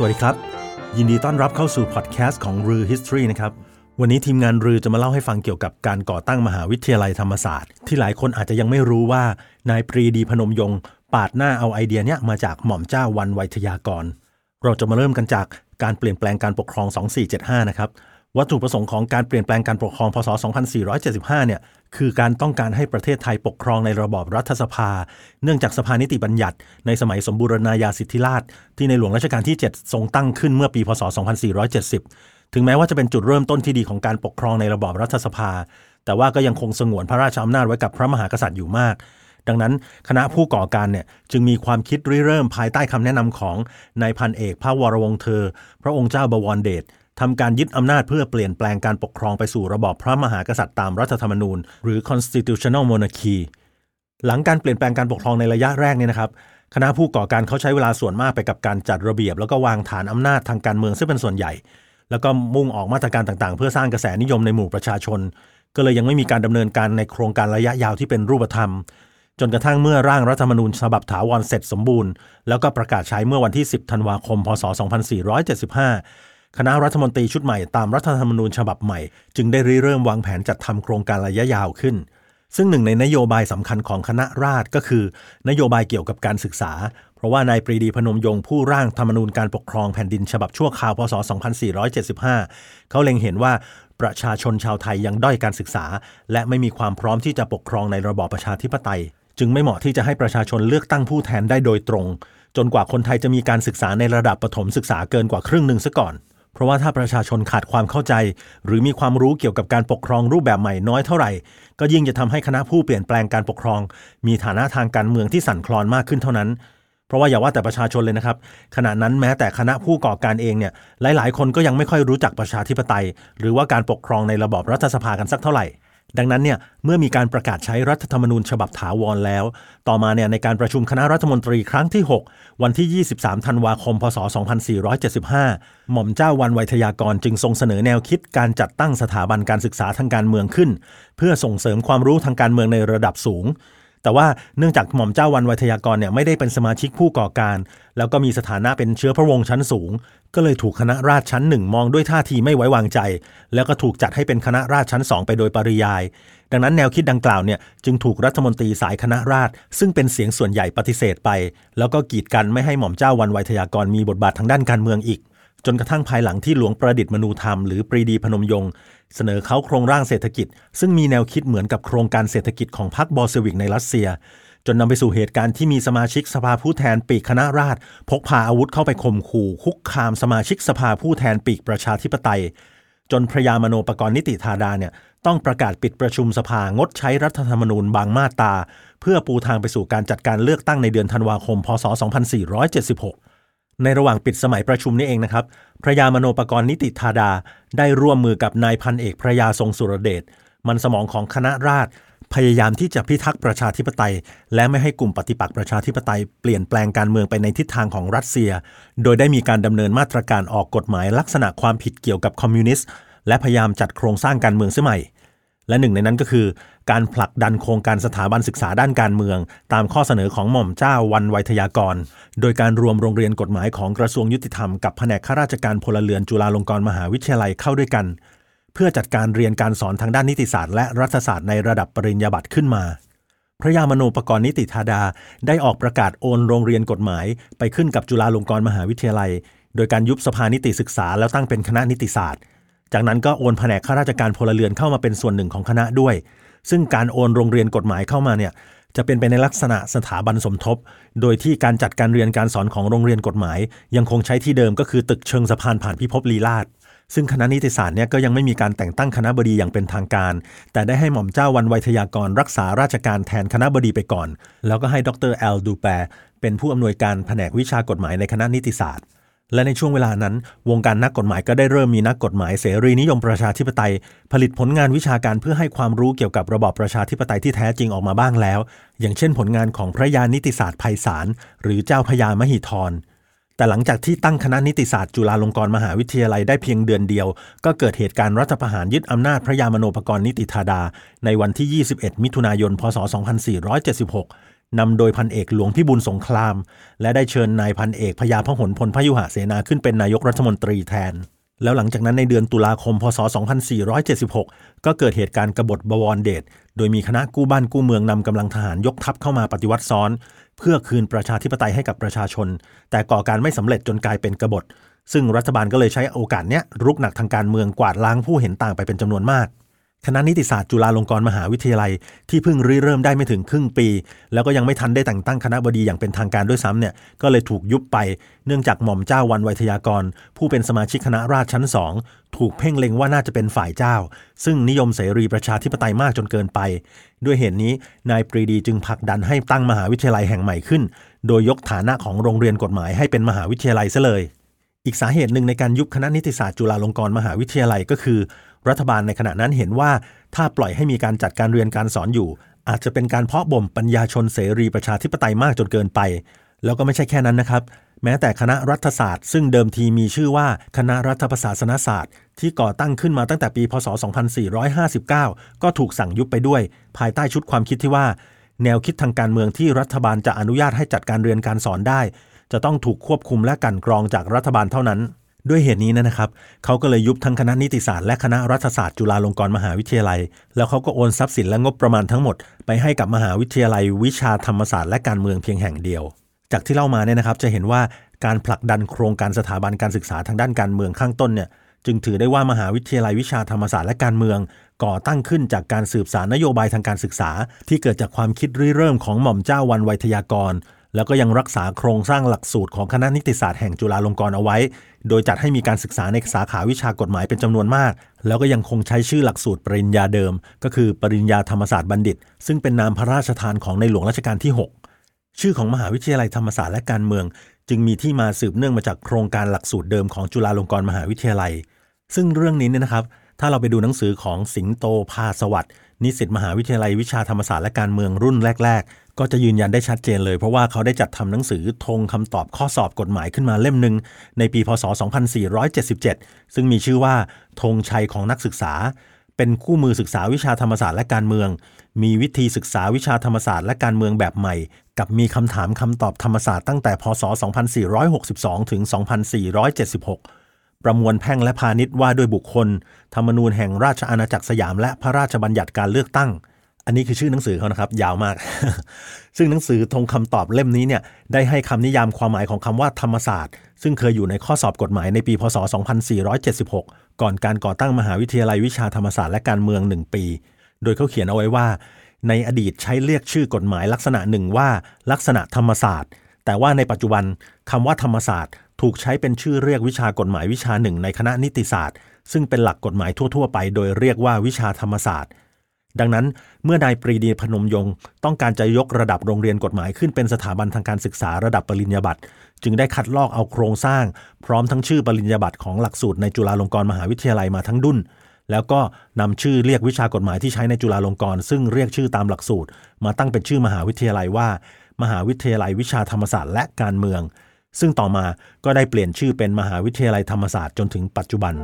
สวัสดีครับ ยินดีต้อนรับเข้าสู่พอดแคสต์ของรือ History นะครับ วันนี้ทีมงานรือจะมาเล่าให้ฟังเกี่ยวกับการก่อตั้งมหาวิทยาลัยธรรมศาสตร์ ที่หลายคนอาจจะยังไม่รู้ว่านายปรีดีพนมยงค์ปาดหน้าเอาไอเดียเนี้ยมาจากหม่อมเจ้าวันไวยทยากร เราจะมาเริ่มกันจากการเปลี่ยนแปลงการปกครอง 2475 นะครับ วัตถุประสงค์ของการเปลี่ยนแปลงการปกครองพศ 2475 เนี่ย คือการต้องการให้ประเทศไทยปกครองในระบอบรัฐสภา เนื่องจากสภานิติบัญญัติ ในสมัยสมบูรณาญาสิทธิราช ที่ในหลวงรัชกาลที่ 7 ทรงตั้งขึ้นเมื่อปีพศ 2470 ถึงแม้ว่าจะเป็นจุดเริ่มต้นที่ดีของการปกครองในระบอบรัฐสภา แต่ว่าก็ยังคงสงวนพระราชอำนาจไว้กับพระมหากษัตริย์อยู่มากดังนั้นคณะผู้ก่อการเนี่ยจึงมีความคิดริเริ่มภายใต้คำแนะนำของนายพันเอกพระวรวงเธอ พระองค์เจ้าบวรเดช ทำการยึดอำนาจเพื่อเปลี่ยนแปลงการปกครองไปสู่ระบอบพระมหากษัตริย์ตามรัฐธรรมนูญ หรือ constitutional monarchy หลังการเปลี่ยนแปลงการปกครองในระยะแรกเนี่ยนะครับ คณะผู้ก่อการเขาใช้เวลาส่วนมากไปกับการจัดระเบียบ แล้วก็วางฐานอำนาจทางการเมืองซึ่งเป็นส่วนใหญ่ แล้วก็มุ่งออกมาตรการต่างๆ เพื่อสร้างกระแสนิยมในหมู่ประชาชน ก็เลยยังไม่มีการดำเนินการในโครงการระยะยาวที่เป็นรูปธรรม จนกระทั่งเมื่อร่างรัฐธรรมนูญฉบับถาวรเสร็จสมบูรณ์ แล้วก็ประกาศใช้เมื่อวันที่ 10 ธันวาคม พศ 2475 คณะรัฐมนตรีชุดใหม่ตามรัฐธรรมนูญฉบับใหม่ จึงได้ริเริ่มวางแผนจัดทำโครงการระยะยาวขึ้น ซึ่งหนึ่งในนโยบายสำคัญของคณะราษฎรก็คือ นโยบายเกี่ยวกับการศึกษา เพราะว่านายปรีดีพนมยงค์ผู้ร่างธรรมนูญการปกครองแผ่นดินฉบับชั่วคราวพศ 2475 เขาเล็งเห็นว่าประชาชนชาวไทยยังด้อยการศึกษา และไม่มีความพร้อมที่จะปกครองในระบอบประชาธิปไตย จึงไม่เหมาะที่จะให้ประชาชนเลือกตั้งผู้แทนได้โดยตรง จนกว่าคนไทยจะมีการศึกษาในระดับประถมศึกษาเกินกว่าครึ่งหนึ่งซะก่อน เพราะว่าถ้าประชาชนขาดความเข้าใจ หรือมีความรู้เกี่ยวกับการปกครองรูปแบบใหม่น้อยเท่าไหร่ ก็ยิ่งจะทำให้คณะผู้เปลี่ยนแปลงการปกครอง มีฐานะทางการเมืองที่สั่นคลอนมากขึ้นเท่านั้น เพราะว่าอย่าว่าแต่ประชาชนเลยนะครับ ขณะนั้นแม้แต่คณะผู้ก่อการเองเนี่ยหลาย ๆ คนก็ยังไม่ค่อยรู้จักประชาธิปไตย หรือว่าการปกครองในระบอบรัฐสภากันสักเท่าไหร่ ดังนั้นเนี่ยเมื่อมีการประกาศใช้รัฐธรรมนูญฉบับถาวรแล้ว ต่อมาเนี่ยในการประชุมคณะรัฐมนตรีครั้งที่ 6 วันที่ 23 ธันวาคม พศ 2475 หม่อมเจ้าวันไวยทยากรจึงทรงเสนอแนวคิดการจัดตั้งสถาบันการศึกษาทางการเมืองขึ้น เพื่อส่งเสริมความรู้ทางการเมืองในระดับสูง แต่ว่าเนื่องจากหม่อมเจ้าวันไวยทยากรเนี่ยไม่ได้เป็นสมาชิกผู้ก่อการ แล้วก็มีสถานะเป็นเชื้อพระวงศ์ชั้นสูง ก็เลยถูกคณะราษฎรชั้นหนึ่งมองด้วยท่าทีไม่ไว้วางใจ แล้วก็ถูกจัดให้เป็นคณะราษฎรชั้นสองไปโดยปริยาย ดังนั้นแนวคิดดังกล่าวเนี่ยจึงถูกรัฐมนตรีสายคณะราษฎรซึ่งเป็นเสียงส่วนใหญ่ปฏิเสธไป แล้วก็กีดกันไม่ให้หม่อมเจ้าวันไวยทยากรมีบทบาททางด้านการเมืองอีก จนกระทั่งภายหลังที่หลวงประดิษฐ์มนูธรรมหรือปรีดีพนมยงค์เสนอเขาโครงร่างเศรษฐกิจ ซึ่งมีแนวคิดเหมือนกับโครงการเศรษฐกิจของพรรคบอลเซวิกในรัสเซีย จนนำไปสู่เหตุการณ์ที่มีสมาชิกสภาผู้แทนปีกคณะราษฎรพกพาอาวุธเข้าไปข่มขู่คุกคามสมาชิกสภาผู้แทนปีกประชาธิปไตย จนพระยามโนปกรณ์นิติธาดาเนี่ยต้องประกาศปิดประชุมสภางดใช้รัฐธรรมนูญบางมาตราเพื่อปูทางไปสู่การจัดการเลือกตั้งในเดือนธันวาคม พศ 2476 ในระหว่างปิดสมัยประชุมนี้เองนะครับ พระยามโนปกรณ์นิติธาดา ได้ร่วมมือกับนายพันเอกพระยาทรงสุรเดช มันสมองของคณะราษฎรพยายามที่จะพิทักษ์ประชาธิปไตย และไม่ให้กลุ่มปฏิปักษ์ประชาธิปไตยเปลี่ยนแปลงการเมืองไปในทิศทางของรัสเซีย โดยได้มีการดำเนินมาตรการออกกฎหมายลักษณะความผิดเกี่ยวกับคอมมิวนิสต์และพยายามจัดโครงสร้างการเมืองเสียใหม่ และหนึ่งในนั้นก็คือ การผลักดันโครงการสถาบันศึกษาด้านการเมือง ตามข้อเสนอของหม่อมเจ้าวันไวยทยากร โดยการรวมโรงเรียนกฎหมายของกระทรวงยุติธรรมกับแผนกข้าราชการพลเรือนจุฬาลงกรณ์มหาวิทยาลัยเข้าด้วยกัน เพื่อจัดการเรียนการสอนทางด้านนิติศาสตร์และรัฐศาสตร์ในระดับปริญญาบัตรขึ้นมาพระยามโนปกรณ์นิติธาดาได้ออกประกาศโอนโรงเรียนกฎหมาย ไปขึ้นกับจุฬาลงกรณ์มหาวิทยาลัย โดยการยุบสภานิติศึกษาแล้วตั้งเป็นคณะนิติศาสตร์ จากนั้นก็โอนแผนกข้าราชการพลเรือนเข้ามาเป็นส่วนหนึ่งของคณะด้วย ซึ่งการโอนโรงเรียนกฎหมายเข้ามาเนี่ยจะเป็นไปในลักษณะสถาบันสมทบ โดยที่การจัดการเรียนการสอนของโรงเรียนกฎหมาย ยังคงใช้ที่เดิมก็คือตึกเชิงสะพานผ่านพิภพลีลาศซึ่งคณะนิติศาสตร์เนี่ยก็ยังไม่มีการแต่งตั้งคณะบดีอย่างเป็นทางการ แต่ได้ให้หม่อมเจ้าวันไวยทยากรรักษาราชการแทนคณะบดีไปก่อน แล้วก็ให้ดรแอลดูแปเป็นผู้อำนวยการแผนกวิชากฎหมายในคณะนิติศาสตร์ และในช่วงเวลานั้น วงการนักกฎหมายก็ได้เริ่มมีนักกฎหมายเสรีนิยมประชาธิปไตย ผลิตผลงานวิชาการเพื่อให้ความรู้เกี่ยวกับระบอบประชาธิปไตยที่แท้จริงออกมาบ้างแล้ว อย่างเช่นผลงานของพระยานิติศาสตร์ไพศาลหรือเจ้าพญามหิธรแต่หลังจากที่ตั้งคณะนิติศาสตร์จุฬาลงกรณ์มหาวิทยาลัยได้เพียงเดือนเดียว ก็เกิดเหตุการณ์รัฐประหารยึดอำนาจพระยามโนปกรณ์นิติธาดา ในวันที่ 21 มิถุนายน พศ 2476 นำโดยพันเอกหลวงพิบูลสงคราม และได้เชิญนายพันเอกพญาพหลพลพยุหเสนาขึ้นเป็นนายกรัฐมนตรีแทน แล้วหลังจากนั้นในเดือนตุลาคม พศ 2476 ก็เกิดเหตุการณ์กบฏบวรเดช โดยมีคณะกู้บ้านกู้เมืองนำกำลังทหารยกทัพเข้ามาปฏิวัติซ้อน เพื่อคืนประชาธิปไตยให้กับประชาชน แต่ก่อการไม่สำเร็จจนกลายเป็นกบฏซึ่งรัฐบาลก็เลยใช้โอกาสเนี้ยรุกหนักทางการเมืองกวาดล้างผู้เห็นต่างไปเป็นจำนวนมาก คณะนิติศาสตร์จุฬาลงกรณ์มหาวิทยาลัยที่เพิ่งริเริ่มได้ไม่ถึงครึ่งปี แล้วก็ยังไม่ทันได้แต่งตั้งคณะบดีอย่างเป็นทางการด้วยซ้ำเนี่ยก็เลยถูกยุบไปเนื่องจากหม่อมเจ้าวันไวยทยากร ผู้เป็นสมาชิกคณะราษชั้นสองถูกเพ่งเล็งว่าน่าจะเป็นฝ่ายเจ้า ซึ่งนิยมเสรีประชาธิปไตยมากจนเกินไป ด้วยเหตุนี้นายปรีดีจึงผลักดันให้ตั้งมหาวิทยาลัยแห่งใหม่ขึ้น โดยยกฐานะของโรงเรียนกฎหมายให้เป็นมหาวิทยาลัยซะเลย อีกสาเหตุหนึ่งในการยุบคณะนิติศาสตร์จุฬาลงกรณ์มหาวิทยาลัยก็คือ รัฐบาลในขณะนั้นเห็นว่าถ้าปล่อยให้มีการจัดการเรียนการสอนอยู่ อาจจะเป็นการเพาะบ่มปัญญาชนเสรีประชาธิปไตยมากจนเกินไป แล้วก็ไม่ใช่แค่นั้นนะครับ แม้แต่คณะรัฐศาสตร์ ซึ่งเดิมทีมีชื่อว่าคณะรัฐประศาสนศาสตร์ ที่ก่อตั้งขึ้นมาตั้งแต่ปี พศ 2459 ก็ถูกสั่งยุบไปด้วย ภายใต้ชุดความคิดที่ว่า แนวคิดทางการเมืองที่รัฐบาลจะอนุญาตให้จัดการเรียนการสอนได้ จะต้องถูกควบคุมและกันกรองจากรัฐบาลเท่านั้น ด้วยเหตุนี้นะครับเขาก็เลยยุบทั้งคณะนิติศาสตร์และคณะรัฐศาสตร์จุฬาลงกรณ์มหาวิทยาลัย แล้วเขาก็โอนทรัพย์สินและงบประมาณทั้งหมด ไปให้กับมหาวิทยาลัย วิชาธรรมศาสตร์และการเมืองเพียงแห่งเดียว จากที่เล่ามาเนี่ยนะครับจะเห็นว่าการผลักดันโครงการสถาบันการศึกษาทางด้านการเมืองข้างต้นเนี่ยจึงถือได้ว่ามหาวิทยาลัยวิชาธรรมศาสตร์และการเมือง ก่อตั้งขึ้นจากการสืบสารนโยบายทางการศึกษา ที่เกิดจากความคิดริเริ่มของหม่อมเจ้าวันไวยทยากร แล้วก็ยังรักษาโครงสร้างหลักสูตรของคณะนิติศาสตร์แห่งจุฬาลงกรณ์เอาไว้ โดยจัดให้มีการศึกษาในสาขาวิชากฎหมายเป็นจำนวนมาก แล้วก็ยังคงใช้ชื่อหลักสูตรปริญญาเดิม ก็คือปริญญาธรรมศาสตร์บัณฑิต ซึ่งเป็นนามพระราชทานของในหลวงรัชกาลที่ 6 ชื่อของมหาวิทยาลัยธรรมศาสตร์และการเมือง จึงมีที่มาสืบเนื่องมาจากโครงการหลักสูตรเดิมของจุฬาลงกรณ์มหาวิทยาลัย ซึ่งเรื่องนี้เนี่ยนะครับ ถ้าเราไปดูหนังสือของสิงโตพาสวัสด์นิสิตมหาวิทยาลัยวิชาธรรมศาสตร์และการเมืองรุ่นแรก ๆ ก็จะยืนยันได้ชัดเจนเลย เพราะว่าเขาได้จัดทำหนังสือธงคำตอบข้อสอบกฎหมายขึ้นมาเล่มหนึ่งในปีพศ 2477 ซึ่งมีชื่อว่าธงชัยของนักศึกษา เป็นคู่มือศึกษาวิชาธรรมศาสตร์และการเมือง มีวิธีศึกษาวิชาธรรมศาสตร์และการเมืองแบบใหม่ กับมีคำถามคำตอบธรรมศาสตร์ตั้งแต่พศ 2462 ถึง 2476 ประมวลแพ่งและพาณิชย์ว่าด้วยบุคคล ธรรมนูญแห่งราชอาณาจักรสยาม และพระราชบัญญัติการเลือกตั้ง อันนี้คือชื่อหนังสือเขานะครับ ยาวมาก ซึ่งหนังสือทงคำตอบเล่มนี้เนี่ยได้ให้คำนิยามความหมายของคำว่าธรรมศาสตร์ ซึ่งเคยอยู่ในข้อสอบกฎหมายในปี พศ 2476 ก่อนการก่อตั้งมหาวิทยาลัยวิชาธรรมศาสตร์และการเมือง 1 ปี โดยเขาเขียนเอาไว้ว่า ในอดีตใช้เรียกชื่อกฎหมายลักษณะหนึ่งว่า ลักษณะธรรมศาสตร์ แต่ว่าในปัจจุบันคำว่าธรรมศาสตร์ ถูกใช้เป็นชื่อเรียกวิชากฎหมายวิชาหนึ่งในคณะนิติศาสตร์ ซึ่งเป็นหลักกฎหมายทั่ว ๆ ไป โดยเรียกว่าวิชาธรรมศาสตร์ ดังนั้นเมื่อนายปรีดีพนมยงค์ต้องการจะยกระดับโรงเรียนกฎหมายขึ้นเป็นสถาบันทางการศึกษาระดับปริญญาบัตรจึงได้คัดลอกเอาโครงสร้าง พร้อมทั้งชื่อปริญญาบัตรของหลักสูตรในจุฬาลงกรณ์มหาวิทยาลัยมาทั้งดุนแล้วก็นำชื่อเรียกวิชากฎหมายที่ใช้ในจุฬาลงกรณ์ซึ่งเรียกชื่อตามหลักสูตร มาตั้งเป็นชื่อมหาวิทยาลัยว่า มหาวิทยาลัยวิชาธรรมศาสตร์และการเมือง ซึ่งต่อมาก็ได้เปลี่ยนชื่อเป็นมหาวิทยาลัยธรรมศาสตร์จนถึงปัจจุบัน